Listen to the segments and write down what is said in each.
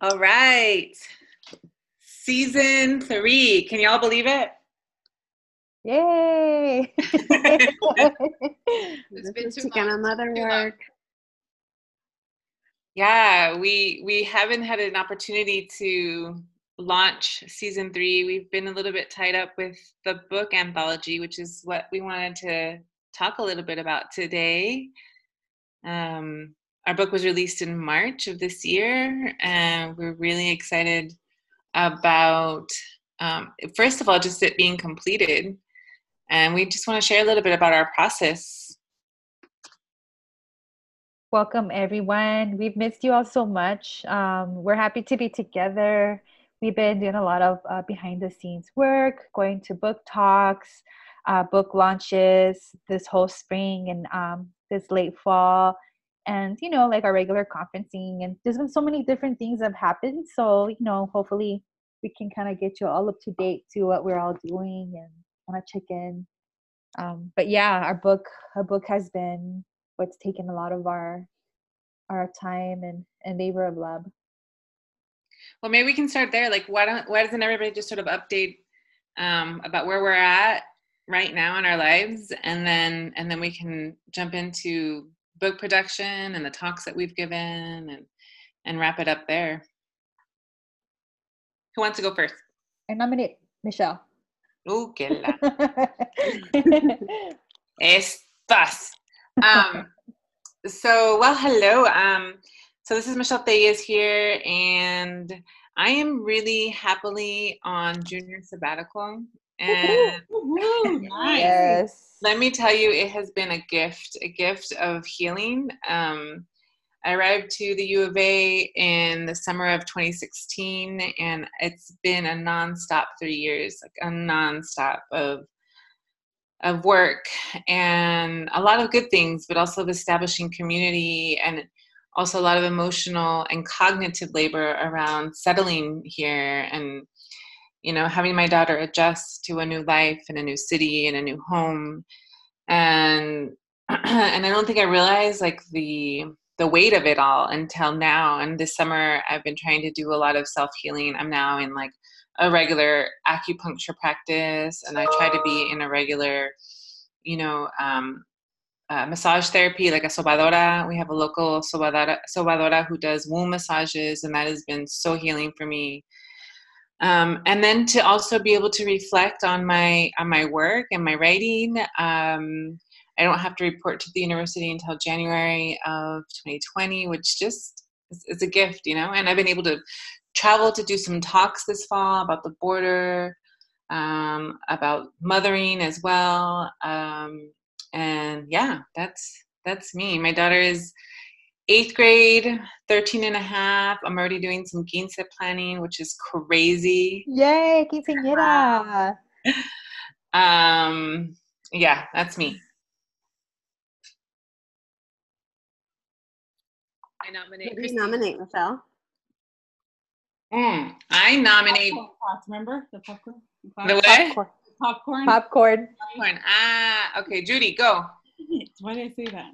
All right. Season three. Can y'all believe it? Yay! It's been too Chicana long. mother Too long. work. Yeah, we we haven't had an opportunity to launch season three. We've been a little bit tied up with the book anthology, which is what we wanted to talk a little bit about today. Um, our book was released in March of this year, and we're really excited about um, first of all just it being completed, and we just want to share a little bit about our process. Welcome, everyone. We've missed you all so much. Um, we're happy to be together. We've been doing a lot of uh, behind the scenes work, going to book talks, uh, book launches this whole spring and um, this late fall, and you know, like our regular conferencing. And there's been so many different things that have happened. So, you know, hopefully we can kind of get you all up to date to what we're all doing and want to check in. Um, but yeah, our book, our book has been what's taken a lot of our our time and and labor of love. Well, maybe we can start there. Like, why don't why doesn't everybody just sort of update um, about where we're at right now in our lives, and then and then we can jump into book production and the talks that we've given, and and wrap it up there. Who wants to go first? I nominate Michelle. Ooh, que la estás. Um, so, well, hello. Um, so this is Michelle Téllez here, and I am really happily on junior sabbatical. And Nice. yes. let me tell you, it has been a gift, a gift of healing. Um, I arrived to the U of A in the summer of 2016, and it's been a nonstop three years, like a nonstop of of work and a lot of good things, but also of establishing community and also a lot of emotional and cognitive labor around settling here and you know having my daughter adjust to a new life in a new city and a new home. And and i don't think i realized like the the weight of it all until now. And this summer i've been trying to do a lot of self-healing. I'm now in like a regular acupuncture practice and i try to be in a regular you know um, uh, massage therapy like a sobadora. We have a local sobadora, sobadora who does womb massages and that has been so healing for me um, and then to also be able to reflect on my on my work and my writing um, i don't have to report to the university until january of 2020 which just is, is a gift you know? And i've been able to travel to do some talks this fall about the border um, about mothering as well um, and yeah that's that's me. My daughter is eighth grade 13 and a half i'm already doing some quince planning which is crazy Yay, quinceañera. um yeah that's me I nominate Who do you nominate, Michelle? Mm, i nominate Popcorn pots, remember the popcorn? the what Popcorn. Popcorn. Popcorn. Popcorn. ah okay judy go Why did I say that?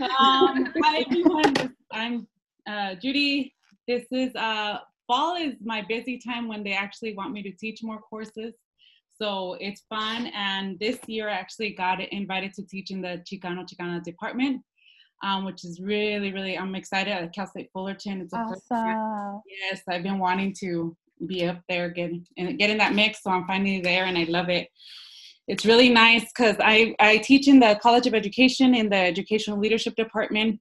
Um, hi everyone. This- I'm uh, Judy. This is uh, fall is my busy time when they actually want me to teach more courses. So it's fun. And this year I actually got invited to teach in the Chicano Chicana department, um, which is really, really, I'm excited at Cal State Fullerton. It's a. Awesome. Yes, I've been wanting to be up there, get in, get in that mix. So I'm finally there, and I love it. It's really nice because I I teach in the College of Education in the Educational Leadership Department,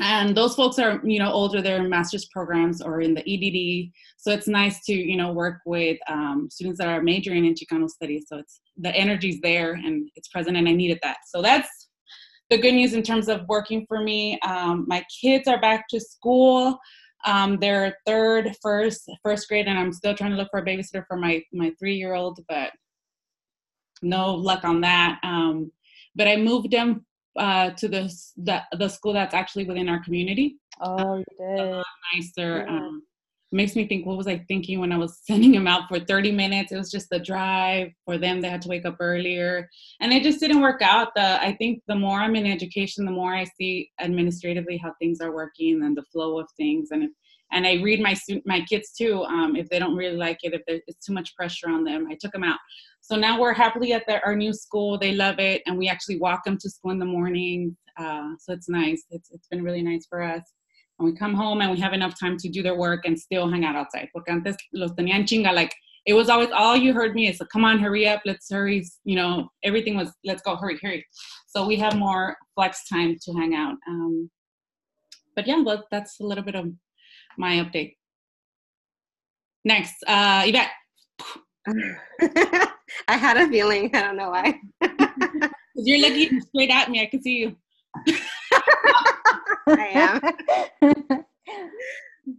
and those folks are you know older. They're in master's programs or in the EDD. So it's nice to you know work with um, students that are majoring in Chicano studies. So it's the energy's there and it's present, and I needed that. So that's the good news in terms of working for me. Um, my kids are back to school. Um, they're third, first, first grade, and I'm still trying to look for a babysitter for my my three year old, but no luck on that. Um, but I moved them uh, to the, the the school that's actually within our community. Oh, you A did. lot nicer. Yeah. Um, makes me think what was i thinking when i was sending him out for 30 minutes it was just the drive for them they had to wake up earlier and it just didn't work out the i think the more i'm in education the more i see administratively how things are working and the flow of things and if, and i read my my kids too um, if they don't really like it if it's too much pressure on them i took them out so now we're happily at our new school they love it and we actually walk them to school in the morning uh, so it's nice it's, it's been really nice for us and we come home and we have enough time to do their work and still hang out outside. Porque antes los tenían chinga, like it was always all you heard me is come on, hurry up, let's hurry. You know, everything was let's go, hurry, hurry. So we have more flex time to hang out. Um, but yeah, well, that's a little bit of my update. Next, uh, Yvette. I had a feeling. I don't know why. You're looking straight at me. I can see you. I am.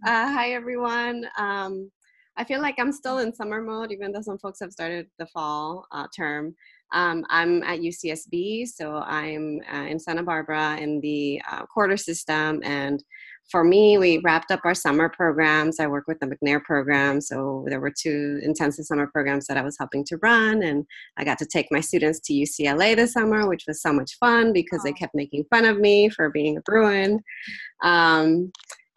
Uh, hi, everyone. Um, I feel like I'm still in summer mode, even though some folks have started the fall uh, term. Um, I'm at UCSB, so I'm uh, in Santa Barbara in the uh, quarter system. And for me, we wrapped up our summer programs. I work with the McNair program, so there were two intensive summer programs that I was helping to run. And I got to take my students to UCLA this summer, which was so much fun because they kept making fun of me for being a Bruin. Um,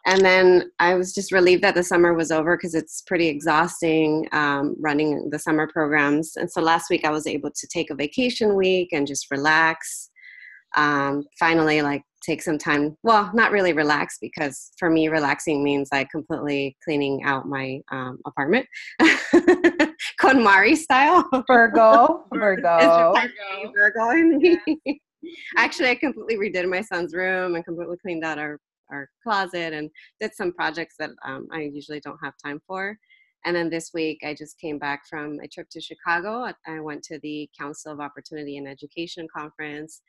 and then I was just relieved that the summer was over because it's pretty exhausting um, running the summer programs. And so last week I was able to take a vacation week and just relax. Um, finally, like take some time. Well, not really relax because for me, relaxing means like completely cleaning out my um, apartment, KonMari style. Virgo, Virgo, Virgo, Virgo in me. Actually, I completely redid my son's room and completely cleaned out our our closet and did some projects that um, I usually don't have time for. And then this week, I just came back from a trip to Chicago. I went to the Council of Opportunity and Education conference.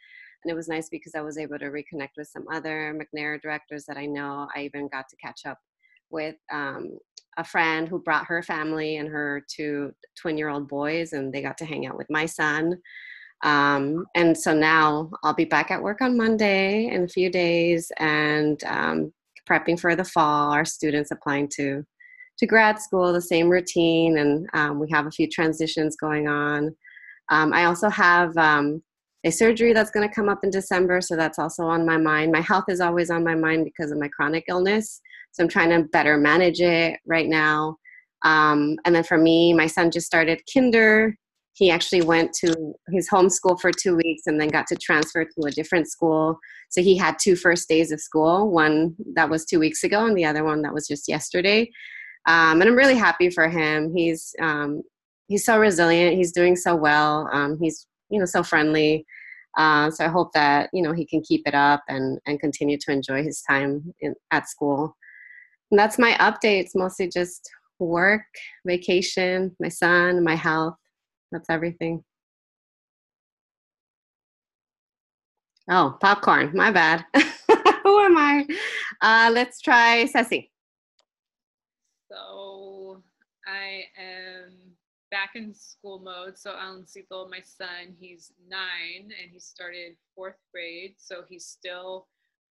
And it was nice because I was able to reconnect with some other McNair directors that I know. I even got to catch up with um, a friend who brought her family and her two twin year old boys, and they got to hang out with my son. Um, and so now I'll be back at work on Monday in a few days and um, prepping for the fall. Our students applying to to grad school, the same routine, and um, we have a few transitions going on. Um, I also have um, a surgery that's going to come up in December, so that's also on my mind. My health is always on my mind because of my chronic illness, so I'm trying to better manage it right now. Um, and then for me, my son just started kinder he actually went to his home school for two weeks and then got to transfer to a different school. So he had two first days of school, one that was two weeks ago and the other one that was just yesterday. Um, and I'm really happy for him. He's um, he's so resilient. He's doing so well. Um, he's you know so friendly. Uh, so I hope that you know he can keep it up and and continue to enjoy his time in, at school. And that's my updates. Mostly just work, vacation, my son, my health. That's everything. Oh, popcorn. My bad. Who am I? Uh, let's try Ceci. So back in school mode. So Aloncito, my son, he's nine and he started fourth grade. So he's still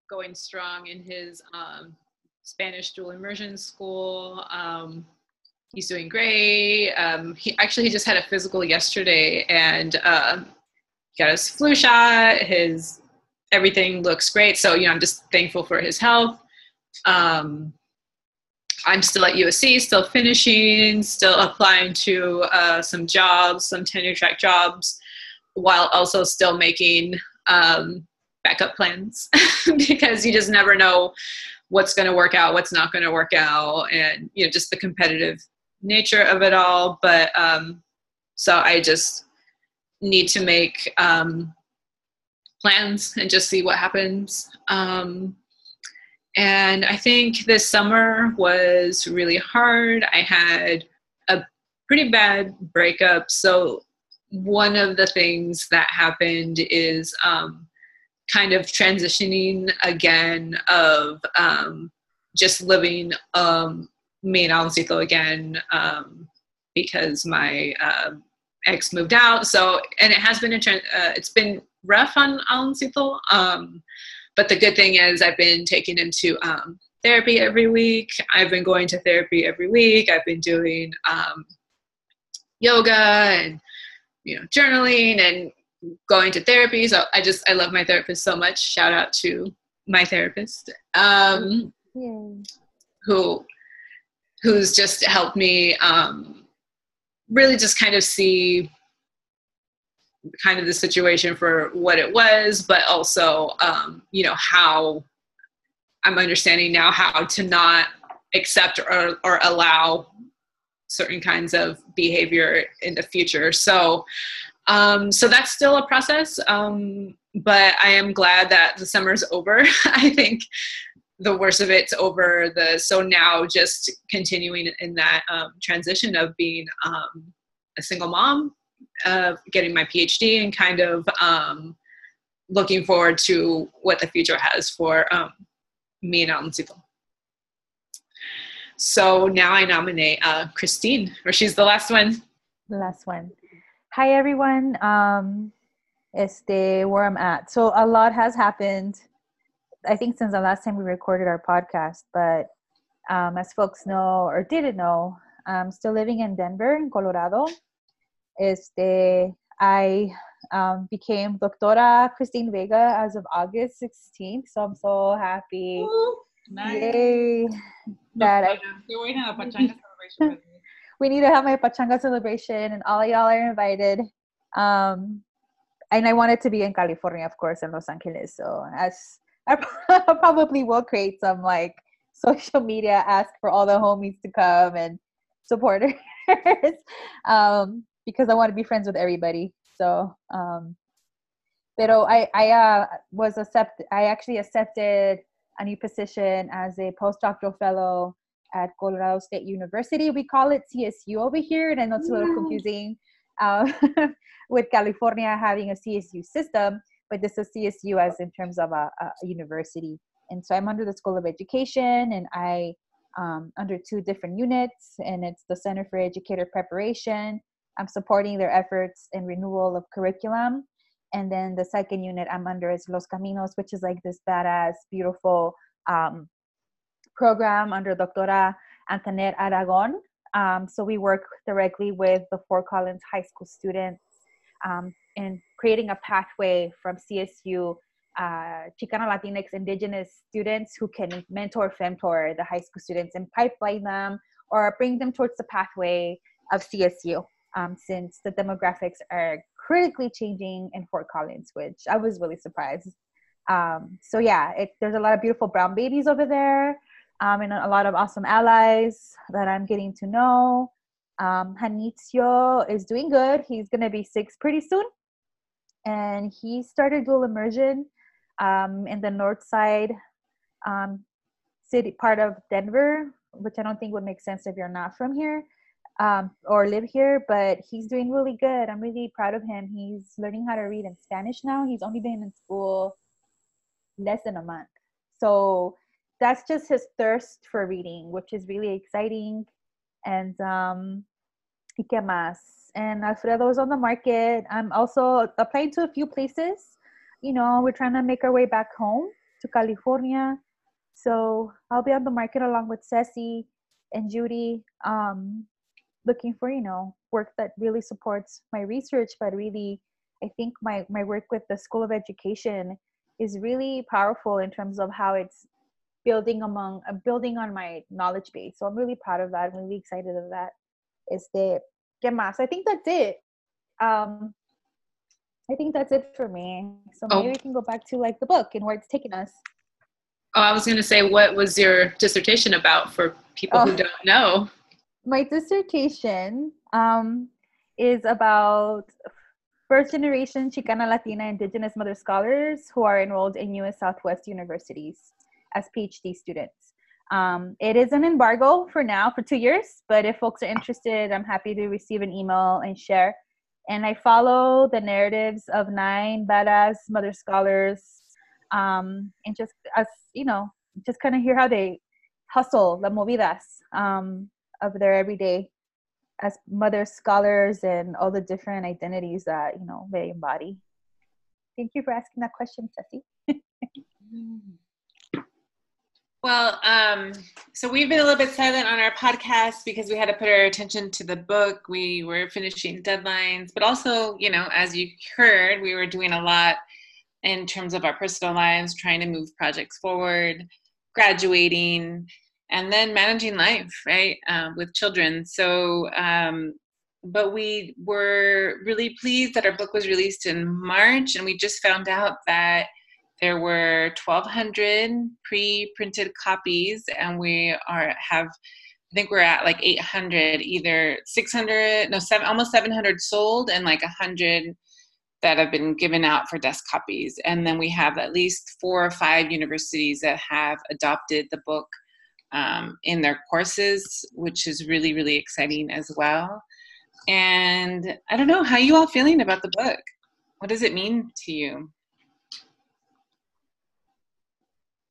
going strong in his um, Spanish dual immersion school. Um, he's doing great. Um, he actually he just had a physical yesterday and uh, got his flu shot. His everything looks great. So you know, I'm just thankful for his health. Um, I'm still at USC, still finishing, still applying to uh, some jobs, some tenure track jobs, while also still making um, backup plans because you just never know what's going to work out, what's not going to work out, and you know, just the competitive nature of it all. But um, so I just need to make um, plans and just see what happens. Um, and I think this summer was really hard. I had a pretty bad breakup. So, one of the things that happened is um, kind of transitioning again of um, just living um, me and Aloncito again um, because my uh, ex moved out. So, and it has been a uh, it's been rough on Aloncito. Um, but the good thing is I've been taking him to um, therapy every week. I've been going to therapy every week. I've been doing um, yoga and you know journaling and going to therapy. So I just I love my therapist so much. Shout out to my therapist, um, who who's just helped me um, really just kind of see kind of the situation for what it was, but also um, you know how I'm understanding now how to not accept or, or allow certain kinds of behavior in the future. So um, so that's still a process, um, but I am glad that the summer's over. I think the worst of it's over. The so now just continuing in that um, transition of being um, a single mom, uh, getting my PhD, and kind of um, looking forward to what the future has for um, me and Aloncito. So now I nominate uh, Christine, or she's the last one. The last one. Hi everyone. Um, este where I'm at. So a lot has happened. I think since the last time we recorded our podcast, but um, as folks know or didn't know, I'm still living in Denver, in Colorado. Este, I um, became Doctora Christine Vega as of August 16th, so I'm so happy. Ooh, nice. Yay! That I, You're waiting on a pachanga celebration. we need to have my pachanga celebration, and all y'all are invited. Um, and I wanted to be in California, of course, in Los Angeles. So as I probably will create some like social media, ask for all the homies to come and supporters, um, because I want to be friends with everybody. So, um, pero I I uh, was accepted. I actually accepted a new position as a postdoctoral fellow at Colorado State University. We call it CSU over here, and I know it's a little confusing uh, with California having a CSU system, but this is CSU as in terms of a, a university. And so I'm under the School of Education, and I um, under two different units, and it's the Center for Educator Preparation. I'm supporting their efforts in renewal of curriculum. And then the second unit I'm under is Los Caminos, which is like this badass, beautiful um, program under Doctora Antoinette Aragon. Um, so we work directly with the Fort Collins High School students um, in creating a pathway from CSU uh, Chicana Latinx Indigenous students who can mentor, femtor the high school students and pipeline them or bring them towards the pathway of CSU. Um, since the demographics are critically changing in Fort Collins, which I was really surprised. Um, so yeah, it, there's a lot of beautiful brown babies over there um, and a lot of awesome allies that I'm getting to know. Um, is doing good. He's to be six pretty soon. And he started dual immersion um, in the north side um, city part of Denver, which I don't think would make sense if you're not from here um, or live here. But he's doing really good. I'm really proud of him. He's learning how to read in Spanish now. He's only been in school less than a month. So that's just his thirst for reading, which is really exciting. And um, ¿y qué más? And Alfredo's on the market. I'm also applying to a few places. You know, we're trying to make our way back home to California. So I'll be on the market along with Ceci and Judy, um, looking for, you know, work that really supports my research, but really, I think my, my work with the School of Education is really powerful in terms of how it's building among uh, building on my knowledge base. So I'm really proud of that. I'm really excited of that. Este, ¿qué más? I think that's it. Um, I think that's it for me. So maybe Oh. we can go back to like the book and where it's taken us. Oh, I was going to say, what was your dissertation about for people Oh. who don't know? My dissertation um, is about first generation Chicana Latina Indigenous mother scholars who are enrolled in US Southwest universities as PhD students. Um, it is an embargo for now for two years, but if folks are interested, I'm happy to receive an email and share. And I follow the narratives of nine badass mother scholars um, and just as you know, just kind of hear how they hustle, la movidas um, of their everyday as mother scholars and all the different identities that you know they embody. Thank you for asking that question, Ceci. Well, um, so we've been a little bit silent on our podcast because we had to put our attention to the book. We were finishing deadlines, but also, you know, as you heard, we were doing a lot in terms of our personal lives, trying to move projects forward, graduating, and then managing life, right, um, with children. So, um, but we were really pleased that our book was released in March, and we just found out that there were 1,200 pre-printed copies, and we are have I think we're at like 800, either 600, no, seven, almost 700 sold, and like 100 that have been given out for desk copies. And then we have at least four or five universities that have adopted the book um, in their courses, which is really, really exciting as well. And I don't know, how you all feeling about the book? What does it mean to you?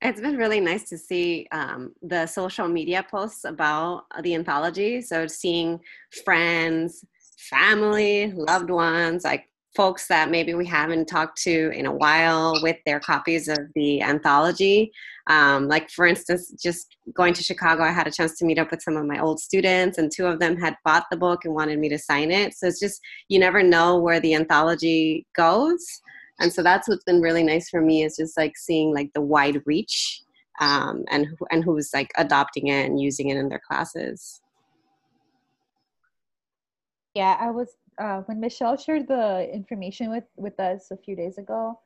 It's been really nice to see um, the social media posts about the anthology. So seeing friends, family, loved ones, like folks that maybe we haven't talked to in a while with their copies of the anthology. Um, like for instance, just going to Chicago, I had a chance to meet up with some of my old students, and two of them had bought the book and wanted me to sign it. So it's just you never know where the anthology goes and so that's what's been really nice for me is just like seeing like the wide reach um, and and who's like adopting it and using it in their classes yeah i was uh, when michelle shared the information with with us a few days ago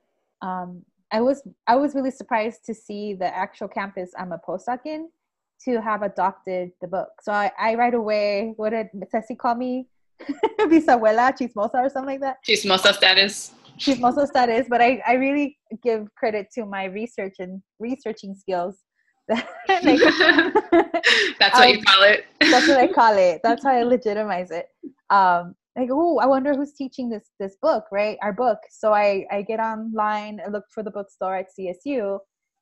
um, i was i was really surprised to see the actual campus i'm a postdoc in to have adopted the book so i, I right away what did Ceci call me bisabuela chismosa or something like that chismosa status chismoso status, but I, I really give credit to my research and researching skills. like, that's what you call it. that's what I call it. That's how I legitimize it. Um, like, oh, I wonder who's teaching this this book, right? Our book. So I I get online, I look for the bookstore at CSU.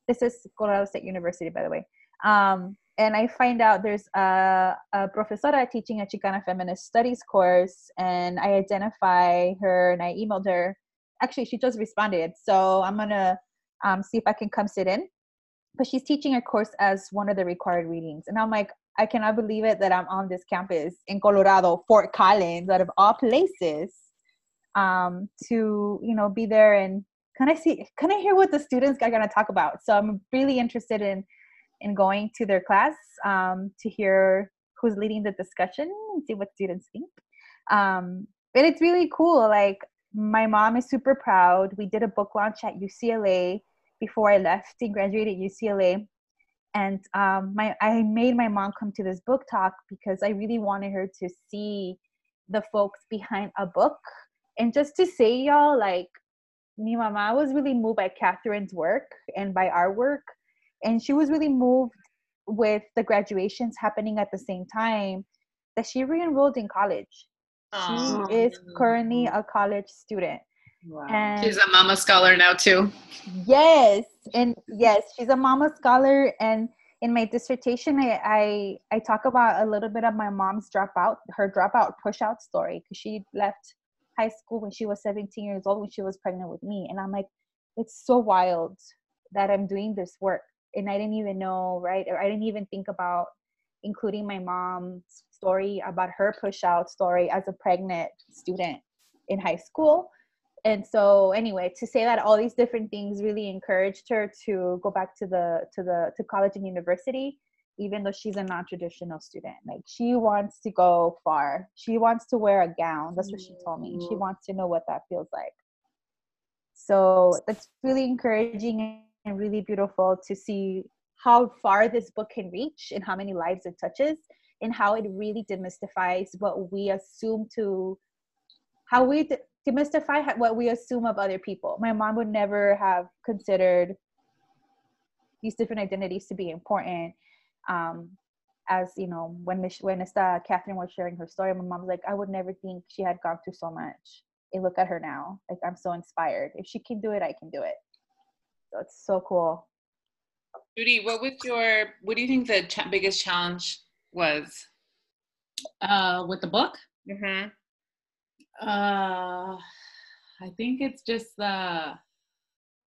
This is Colorado State University, by the way. Um, and I find out there's a, a profesora teaching a Chicana feminist studies course, and I identify her and I emailed her actually she just responded so i'm gonna um, see if i can come sit in but she's teaching a course as one of the required readings and i'm like i cannot believe it that i'm on this campus in colorado fort collins out of all places um, to you know be there and can I see can I hear what the students are going to talk about so i'm really interested in in going to their class um, to hear who's leading the discussion and see what students think um, but it's really cool like my mom is super proud. We did a book launch at UCLA before I left and graduated UCLA. And um, my, I made my mom come to this book talk because I really wanted her to see the folks behind a book. And just to say, y'all, like, me mama was really moved by Catherine's work and by our work. And she was really moved with the graduations happening at the same time that she re-enrolled in college she is currently a college student. Wow. And she's a mama scholar now too. Yes, and yes, she's a mama scholar. And in my dissertation, I I, I talk about a little bit of my mom's dropout, her dropout pushout story, because she left high school when she was 17 years old when she was pregnant with me. And I'm like, it's so wild that I'm doing this work, and I didn't even know, right? Or I didn't even think about including my mom's story about her pushout story as a pregnant student in high school and so anyway to say that all these different things really encouraged her to go back to the to the to college and university even though she's a non-traditional student. Like she wants to go far. She wants to wear a gown. That's what she told me. She mm. wants to know what that feels like. So that's really encouraging and really beautiful to see how far this book can reach and how many lives it touches and how it really demystifies what we assume to how we demystify what we assume of other people my mom would never have considered these different identities to be important um, as you know when Mich- when esta catherine was sharing her story my mom was like i would never think she had gone through so much and look at her now like i'm so inspired if she can do it i can do it so it's so cool Judy, what was your what do you think the ch- biggest challenge was? Uh, with the book? Mm-hmm. Uh, I think it's just the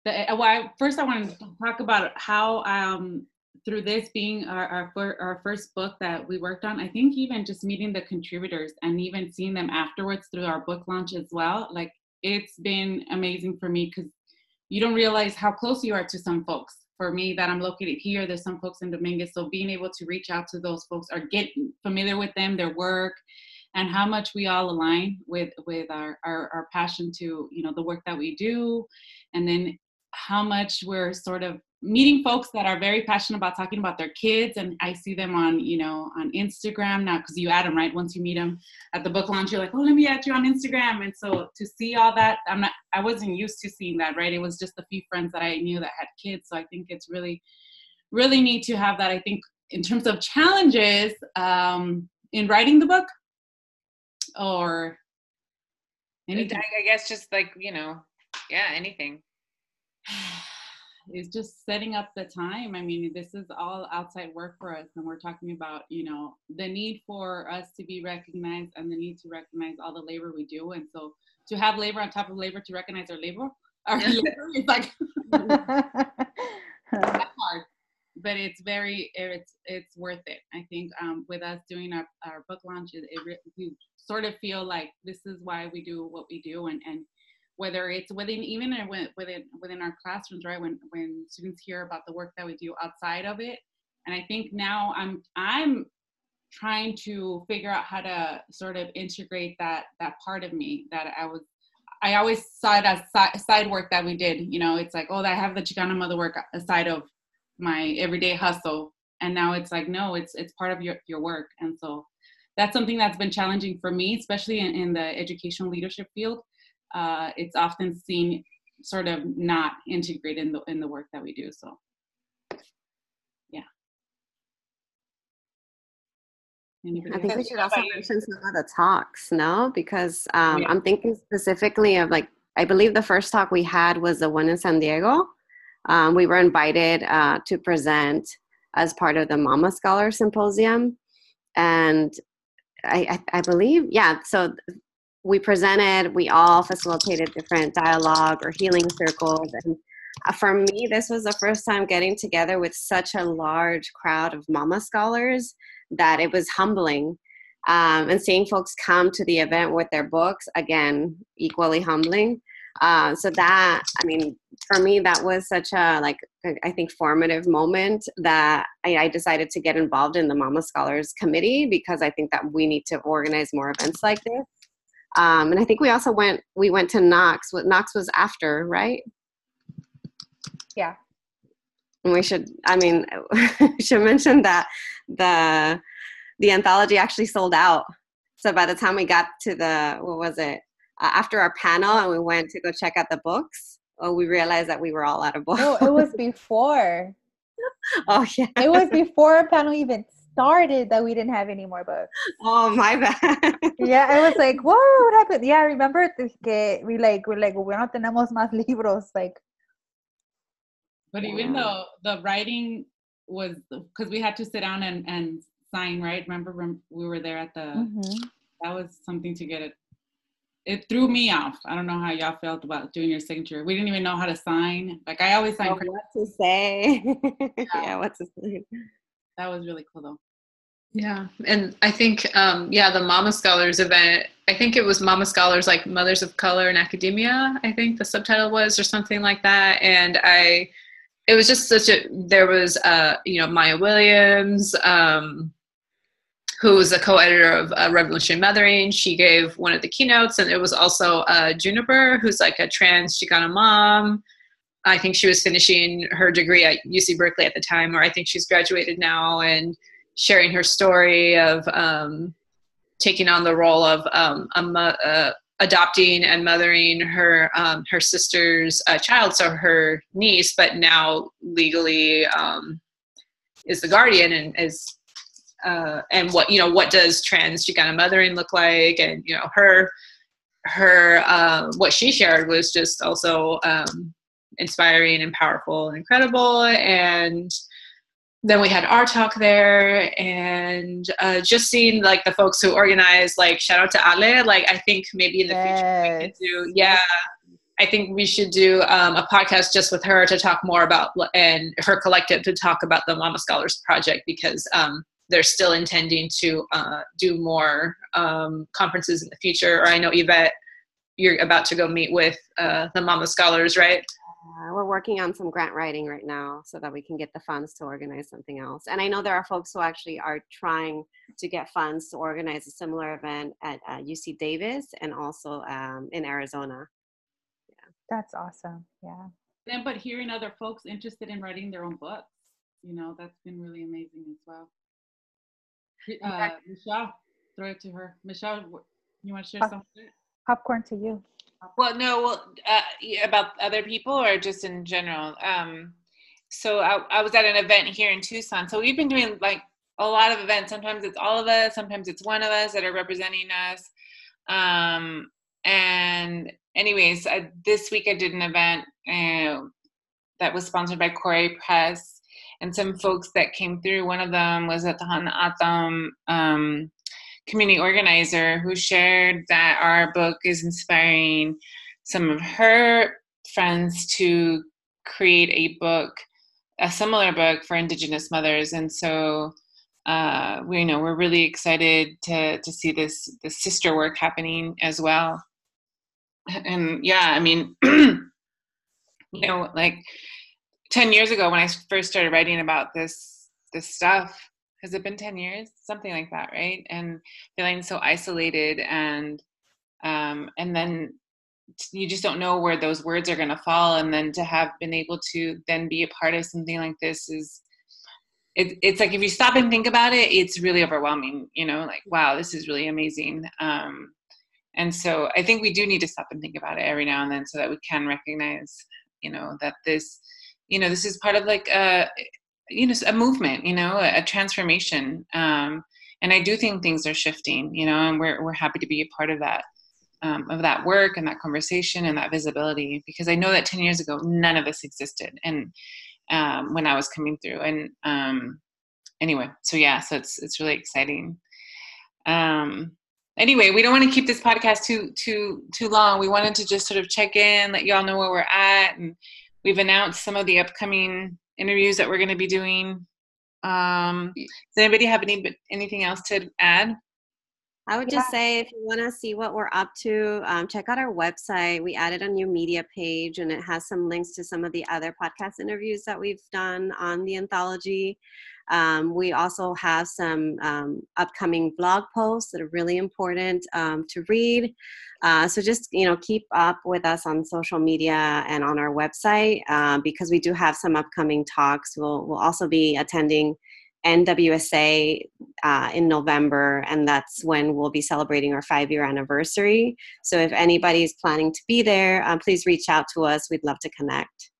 the. Well, I, first I want to talk about how um through this being our, our, fir- our first book that we worked on, I think even just meeting the contributors and even seeing them afterwards through our book launch as well, like it's been amazing for me because you don't realize how close you are to some folks. For me, that I'm located here, there's some folks in Dominguez, so being able to reach out to those folks or get familiar with them, their work, and how much we all align with with our, our our passion to you know the work that we do, and then how much we're sort of meeting folks that are very passionate about talking about their kids. And i see them on you know on instagram now because you add them right? Once you meet them at the book launch you're like oh let me add you on instagram. And so to see all that i'm not i wasn't used to seeing that right? It was just a few friends that i knew that had kids. So i think it's really really neat to have that. I think in terms of challenges um, in writing the book or anything i guess just like you know yeah anything is just setting up the time. I mean, this is all outside work for us, and we're talking about, you know, the need for us to be recognized and the need to recognize all the labor we do. And so to have labor on top of labor to recognize our labor, our labor is like hard, but it's very, it's it's worth it. I think um, with us doing our, our book launch, it, it sort of feel like this is why we do what we do, and and whether it's within even within within our classrooms right when when students hear about the work that we do outside of it. And i think now i'm i'm trying to figure out how to sort of integrate that that part of me that i was i always saw it as side work that we did you know it's like oh i have the chicana mother work aside of my everyday hustle. And now it's like no it's it's part of your your work. And so that's something that's been challenging for me especially in, in the educational leadership field uh, it's often seen sort of not integrated in the in the work that we do. So, yeah. Anybody I think we should also mention some of the talks, no? Because um, yeah. I'm thinking specifically of like I believe the first talk we had was the one in San Diego. Um, we were invited uh, to present as part of the Mama Scholar Symposium, and I, I, I believe, yeah. So we presented, we all facilitated different dialogue or healing circles. And uh, for me, this was the first time getting together with such a large crowd of mama scholars that it was humbling. Um, and seeing folks come to the event with their books, again, equally humbling. Uh, so that, I mean, for me, that was such a, like, I think formative moment that I, I decided to get involved in the Mama Scholars Committee because I think that we need to organize more events like this um, and I think we also went we went to NACCS. What NACCS was after, right? Yeah. And we should. I mean, should mention that the the anthology actually sold out. So by the time we got to the what was it uh, after our panel and we went to go check out the books, oh, we realized that we were all out of books. No, it was before. oh yeah. It was before our panel even started that we didn't have any more books. Oh my bad. yeah, I was like, whoa, What happened? Yeah, I remember que we like we're like we no tenemos más libros like. But even though the writing was because we had to sit down and and sign, right? Remember when we were there at the. Mm-hmm. That was something to get it. It threw me off. I don't know how y'all felt about doing your signature. We didn't even know how to sign. Like I always sign. Oh, what to say? yeah. yeah, what to say that was really cool though. Yeah, and I think um, yeah, the Mama Scholars event. I think it was Mama Scholars like Mothers of Color in Academia. I think the subtitle was or something like that. And I, it was just such a. There was uh, you know Mai'a Williams. Um, who was a co-editor of uh, Revolutionary Mothering. She gave one of the keynotes, and it was also uh, Juniper, who's like a trans Chicana mom. I think she was finishing her degree at UC Berkeley at the time, or I think she's graduated now, and sharing her story of um, taking on the role of um, uh, adopting and mothering her um, her sister's uh, child, so her niece, but now legally um, is the guardian and is. Uh, and what you know what does trans Chicana mothering look like and you know her her uh, what she shared was just also um, inspiring and powerful and incredible. And then we had our talk there and uh, just seeing like the folks who organize like shout out to ale like i think maybe in the yes. future we could do yeah I think we should do um, a podcast just with her to talk more about and her collective to talk about the Mama Scholars Project because um, they're still intending to uh, do more um, conferences in the future. Or I know Yvette, you're about to go meet with uh, the Mama Scholars, right? Uh, we're working on some grant writing right now so that we can get the funds to organize something else. And I know there are folks who actually are trying to get funds to organize a similar event at uh, UC Davis and also um, in Arizona. Yeah. That's awesome. Yeah. Then, but hearing other folks interested in writing their own books, you know, that's been really amazing as well. Uh, Michelle, throw it to her. Michelle, you want to share Pop- something? Popcorn to you. Well, no, well, uh, about other people or just in general. Um, so I, I was at an event here in Tucson. So we've been doing like a lot of events. Sometimes it's all of us. Sometimes it's one of us that are representing us. Um, and anyways, I, this week I did an event uh, that was sponsored by Kore Press, and some folks that came through. One of them was at the Han Atam um, community organizer who shared that our book is inspiring some of her friends to create a book, a similar book for Indigenous mothers, and so. Uh, we you know we're really excited to to see this this sister work happening as well and yeah, I mean, you know, like 10 years ago when I first started writing about this this stuff, has it been 10 years? Something like that, right? And feeling so isolated and um and then you just don't know where those words are going to fall and then to have been able to then be a part of something like this is it, it's like if you stop and think about it it's really overwhelming you know like wow this is really amazing um, and so i think we do need to stop and think about it every now and then so that we can recognize you know that this you know this is part of like a you know a movement you know a, a transformation um, and i do think things are shifting you know and we're, we're happy to be a part of that um, of that work and that conversation and that visibility because i know that 10 years ago none of this existed and um, when i was coming through and um, anyway so yeah so it's it's really exciting um, anyway, we don't want to keep this podcast too too too long. We wanted to just sort of check in, let y'all know where we're at, and we've announced some of the upcoming interviews that we're going to be doing. Um, does anybody have any anything else to add? I would just say if you want to see what we're up to, um, check out our website. We added a new media page and it has some links to some of the other podcast interviews that we've done on the anthology. Um, we also have some um, upcoming blog posts that are really important um, to read. Uh, so just you know keep up with us on social media and on our website uh, because we do have some upcoming talks. We'll we'll also be attending NWSA uh, in November, and that's when we'll be celebrating our five year anniversary. So if anybody is planning to be there, uh, please reach out to us. We'd love to connect.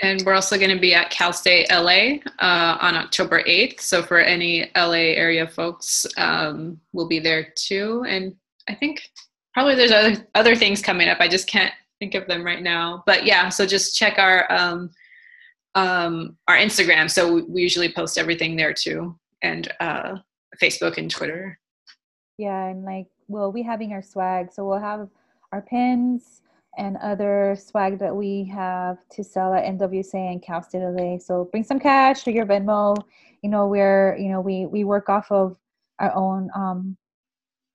And we're also going to be at Cal State LA uh, on October 8th. So for any LA area folks, um, we'll be there too. And I think probably there's other other things coming up. I just can't think of them right now. But yeah, so just check our um, um, our Instagram. So we usually post everything there too, and uh, Facebook and Twitter. Yeah, and like we'll be having our swag. So we'll have our pins and other swag that we have to sell at NWSA and Cal State LA. So bring some cash to your Venmo. You know, we're you know we we work off of our own um,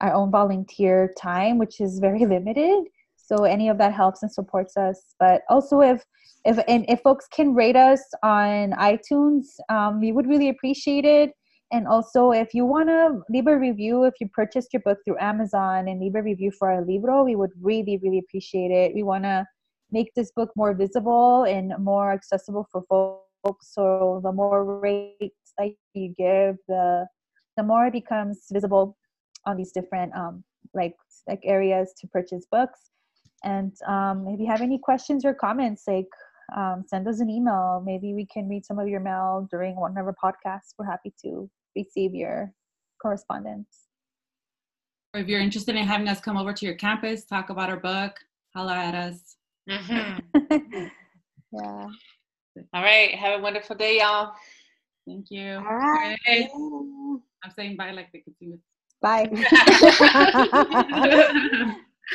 our own volunteer time, which is very limited. So any of that helps and supports us. But also if if and if folks can rate us on iTunes, um, we would really appreciate it. And also, if you want to leave a review, if you purchased your book through Amazon and leave a review for our libro, we would really, really appreciate it. We want to make this book more visible and more accessible for folks. So the more rates that you give, the the more it becomes visible on these different um, like like areas to purchase books. And um, if you have any questions or comments, like um, send us an email. Maybe we can read some of your mail during one of our podcasts. We're happy to receive your correspondence. Or if you're interested in having us come over to your campus, talk about our book, holla at us. Mm-hmm. yeah. All right. Have a wonderful day, y'all. Thank you. All right. I'm saying bye like the consumers. Bye.